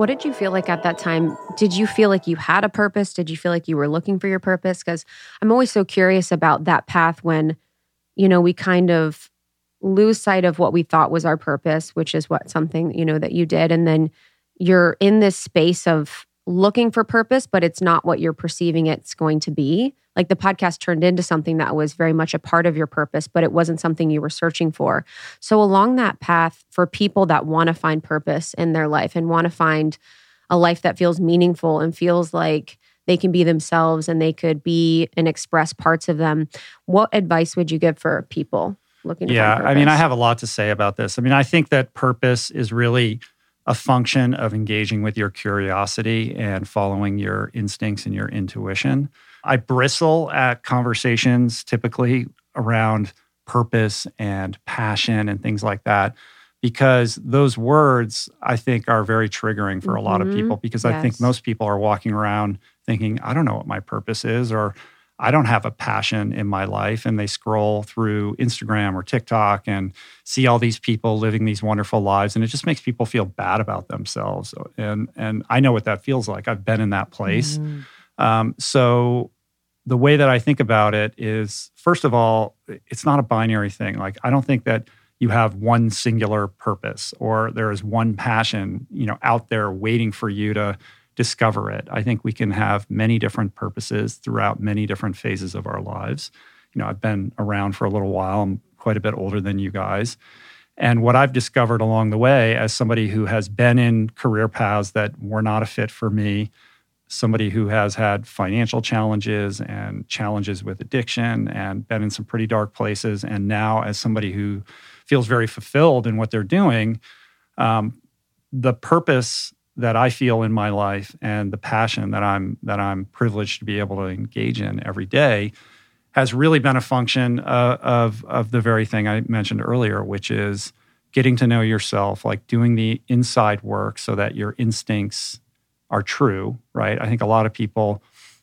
What did you feel like at that time? Did you feel like you had a purpose? Did you feel like you were looking for your purpose? Because I'm always so curious about that path when, you know, we kind of lose sight of what we thought was our purpose, which is what something, you know, that you did. And then you're in this space of looking for purpose, but it's not what you're perceiving it's going to be. Like the podcast turned into something that was very much a part of your purpose, but it wasn't something you were searching for. So, along that path, for people that want to find purpose in their life and want to find a life that feels meaningful and feels like they can be themselves and they could be and express parts of them, what advice would you give for people looking yeah, I mean, I have a lot to say about this. I mean, I think that purpose is really a function of engaging with your curiosity and following your instincts and your intuition. I bristle at conversations typically around purpose and passion and things like that because those words I think are very triggering for a lot of mm-hmm. people because yes. I think most people are walking around thinking I don't know what my purpose is or I don't have a passion in my life. And they scroll through Instagram or TikTok and see all these people living these wonderful lives. And it just makes people feel bad about themselves. And, and I know what that feels like. I've been in that place. Mm. Um, so the way that I think about it is, first of all, it's not a binary thing. Like, I don't think that you have one singular purpose or there is one passion, you know, out there waiting for you to discover it. I think we can have many different purposes throughout many different phases of our lives. You know, I've been around for a little while. I'm quite a bit older than you guys. And what I've discovered along the way, as somebody who has been in career paths that were not a fit for me, somebody who has had financial challenges and challenges with addiction and been in some pretty dark places, and now as somebody who feels very fulfilled in what they're doing, um, the purpose that I feel in my life and the passion that I'm that I'm privileged to be able to engage in every day has really been a function uh, of of the very thing I mentioned earlier, which is getting to know yourself, like doing the inside work so that your instincts are true, right? I think a lot of people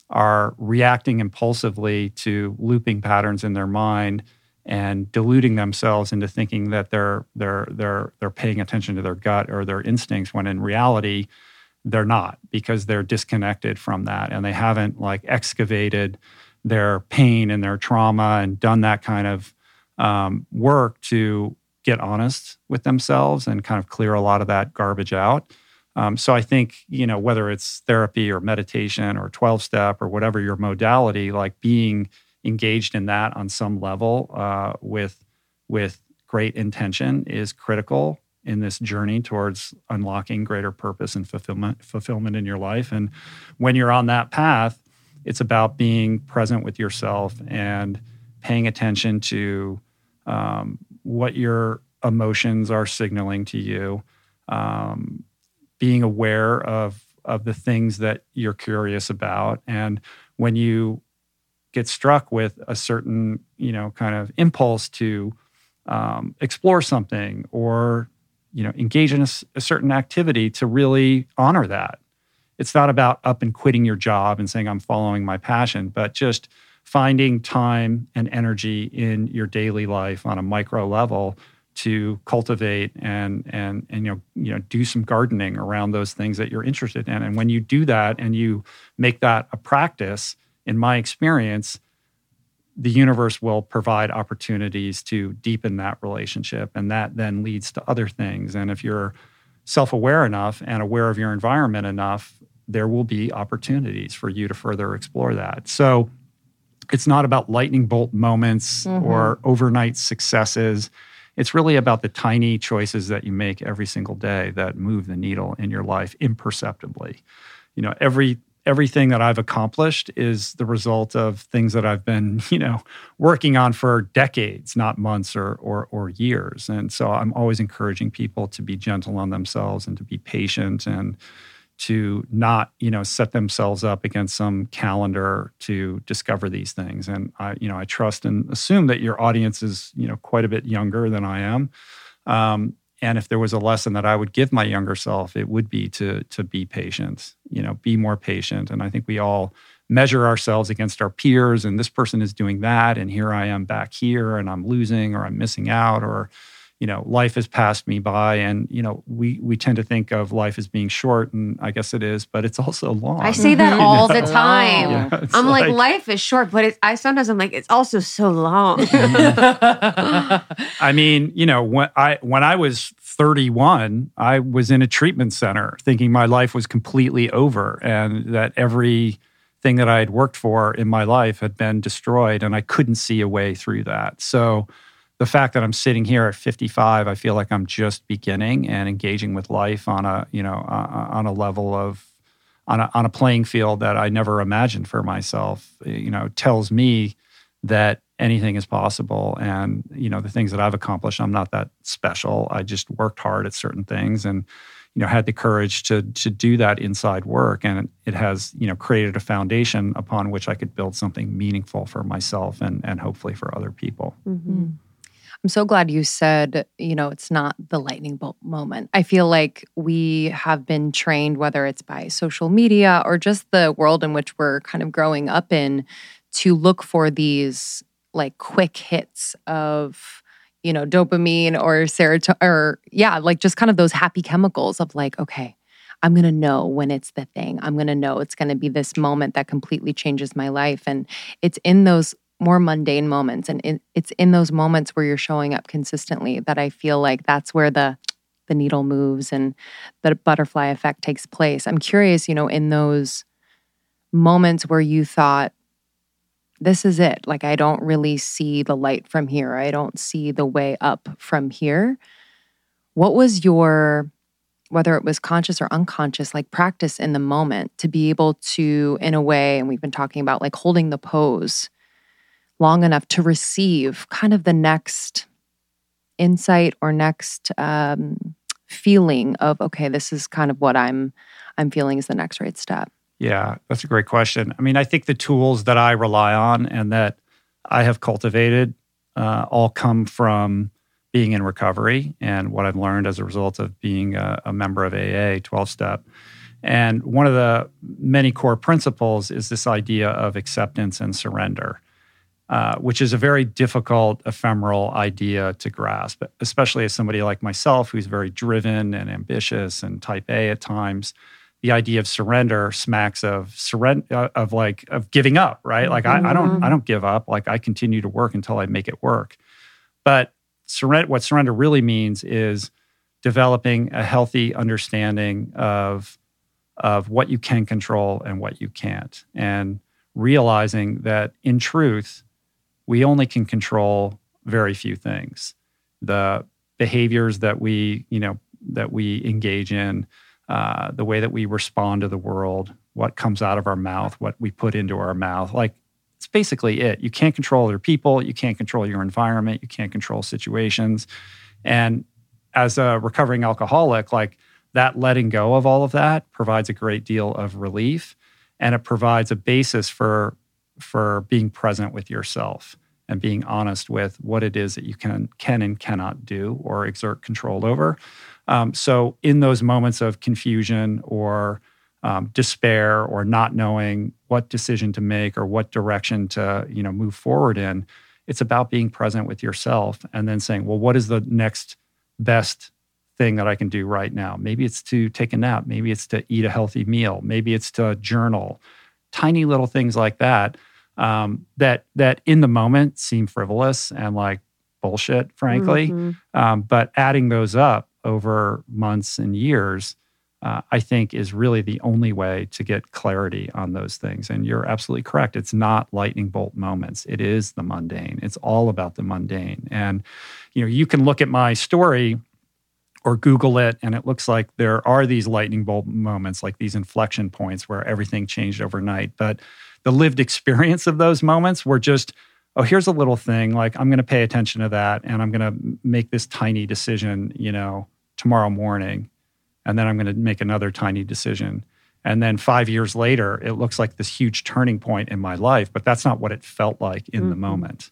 are reacting impulsively to looping patterns in their mind and deluding themselves into thinking that they're they're they're they're paying attention to their gut or their instincts when in reality they're not because they're disconnected from that and they haven't like excavated their pain and their trauma and done that kind of um, work to get honest with themselves and kind of clear a lot of that garbage out. Um, so I think you know whether it's therapy or meditation or twelve step or whatever your modality, like being engaged in that on some level uh, with with great intention is critical in this journey towards unlocking greater purpose and fulfillment fulfillment in your life. And when you're on that path it's about being present with yourself and paying attention to um, what your emotions are signaling to you um, being aware of of the things that you're curious about and when you get struck with a certain, you know, kind of impulse to um, explore something or, you know, engage in a, a certain activity to really honor that. It's not about up and quitting your job and saying, I'm following my passion, but just finding time and energy in your daily life on a micro level to cultivate and and and you know you know do some gardening around those things that you're interested in and when you do that and you make that a practice in my experience, the universe will provide opportunities to deepen that relationship. And that then leads to other things. And if you're self aware enough and aware of your environment enough, there will be opportunities for you to further explore that. So it's not about lightning bolt moments mm-hmm. or overnight successes. It's really about the tiny choices that you make every single day that move the needle in your life imperceptibly. You know, every everything that I've accomplished is the result of things that I've been, you know, working on for decades, not months or, or, or years. And so I'm always encouraging people to be gentle on themselves and to be patient and to not, you know, set themselves up against some calendar to discover these things. And I, you know, I trust and assume that your audience is, you know, quite a bit younger than I am. Um, and if there was a lesson that I would give my younger self, it would be to to be patient. You know, be more patient. And I think we all measure ourselves against our peers, and this person is doing that, and here I am back here, and I'm losing or I'm missing out, or you know, life has passed me by, and you know, we we tend to think of life as being short, and I guess it is, but it's also long. I say that all the time. Yeah, I'm like, like, life is short, but it's, I sometimes I'm like, it's also so long. I mean, you know, when I when I was 31, I was in a treatment center, thinking my life was completely over, and that every thing that I had worked for in my life had been destroyed, and I couldn't see a way through that. So the fact that I'm sitting here at 55, I feel like I'm just beginning and engaging with life on a you know uh, on a level of on a, on a playing field that I never imagined for myself. You know, tells me that anything is possible, and you know the things that I've accomplished. I'm not that special. I just worked hard at certain things and you know had the courage to to do that inside work and it has you know created a foundation upon which I could build something meaningful for myself and and hopefully for other people. Mm-hmm. I'm so glad you said, you know, it's not the lightning bolt moment. I feel like we have been trained, whether it's by social media or just the world in which we're kind of growing up in, to look for these like quick hits of, you know, dopamine or serotonin, or yeah, like just kind of those happy chemicals of like, okay, I'm going to know when it's the thing. I'm going to know it's going to be this moment that completely changes my life. And it's in those more mundane moments. And it, it's in those moments where you're showing up consistently that i feel like that's where the the needle moves and the butterfly effect takes place. I'm curious you know in those moments where you thought this is it. Like i don't really see the light from here. I don't see the way up from here. What was your whether it was conscious or unconscious like practice in the moment to be able to in a way and we've been talking about like holding the pose long enough to receive kind of the next insight or next um, feeling of okay this is kind of what i'm i'm feeling is the next right step. Yeah that's a great question. I mean i think the tools that i rely on and that i have cultivated uh, all come from being in recovery and what i've learned as a result of being a, a member of aa 12 step. And one of the many core principles is this idea of acceptance and surrender uh, which is a very difficult, ephemeral idea to grasp, especially as somebody like myself who's very driven and ambitious and type A at times. The idea of surrender smacks of surrender uh, of like of giving up, right? Like I, I, don't I don't give up. Like I continue to work until I make it work. But surrender, what surrender really means is developing a healthy understanding of of what you can control and what you can't, and realizing that in truth we only can control very few things. The behaviors that we, you know, that we engage in, uh, the way that we respond to the world, what comes out of our mouth, what we put into our mouth, like it's basically it. You can't control other people, you can't control your environment, you can't control situations. And as a recovering alcoholic, like that letting go of all of that provides a great deal of relief and it provides a basis for for being present with yourself and being honest with what it is that you can can and cannot do or exert control over. Um, so in those moments of confusion or um, despair or not knowing what decision to make or what direction to you know move forward in, it's about being present with yourself and then saying, well, what is the next best thing that I can do right now? Maybe it's to take a nap. Maybe it's to eat a healthy meal. Maybe it's to journal. Tiny little things like that um, that that in the moment seem frivolous and like bullshit, frankly. Mm-hmm. Um, but adding those up over months and years, uh, I think, is really the only way to get clarity on those things. And you're absolutely correct. It's not lightning bolt moments. It is the mundane. It's all about the mundane. And you know, you can look at my story or Google it, and it looks like there are these lightning bolt moments, like these inflection points where everything changed overnight. But the lived experience of those moments were just, oh, here's a little thing. Like, I'm going to pay attention to that and I'm going to make this tiny decision, you know, tomorrow morning. And then I'm going to make another tiny decision. And then five years later, it looks like this huge turning point in my life, but that's not what it felt like in mm-hmm. the moment.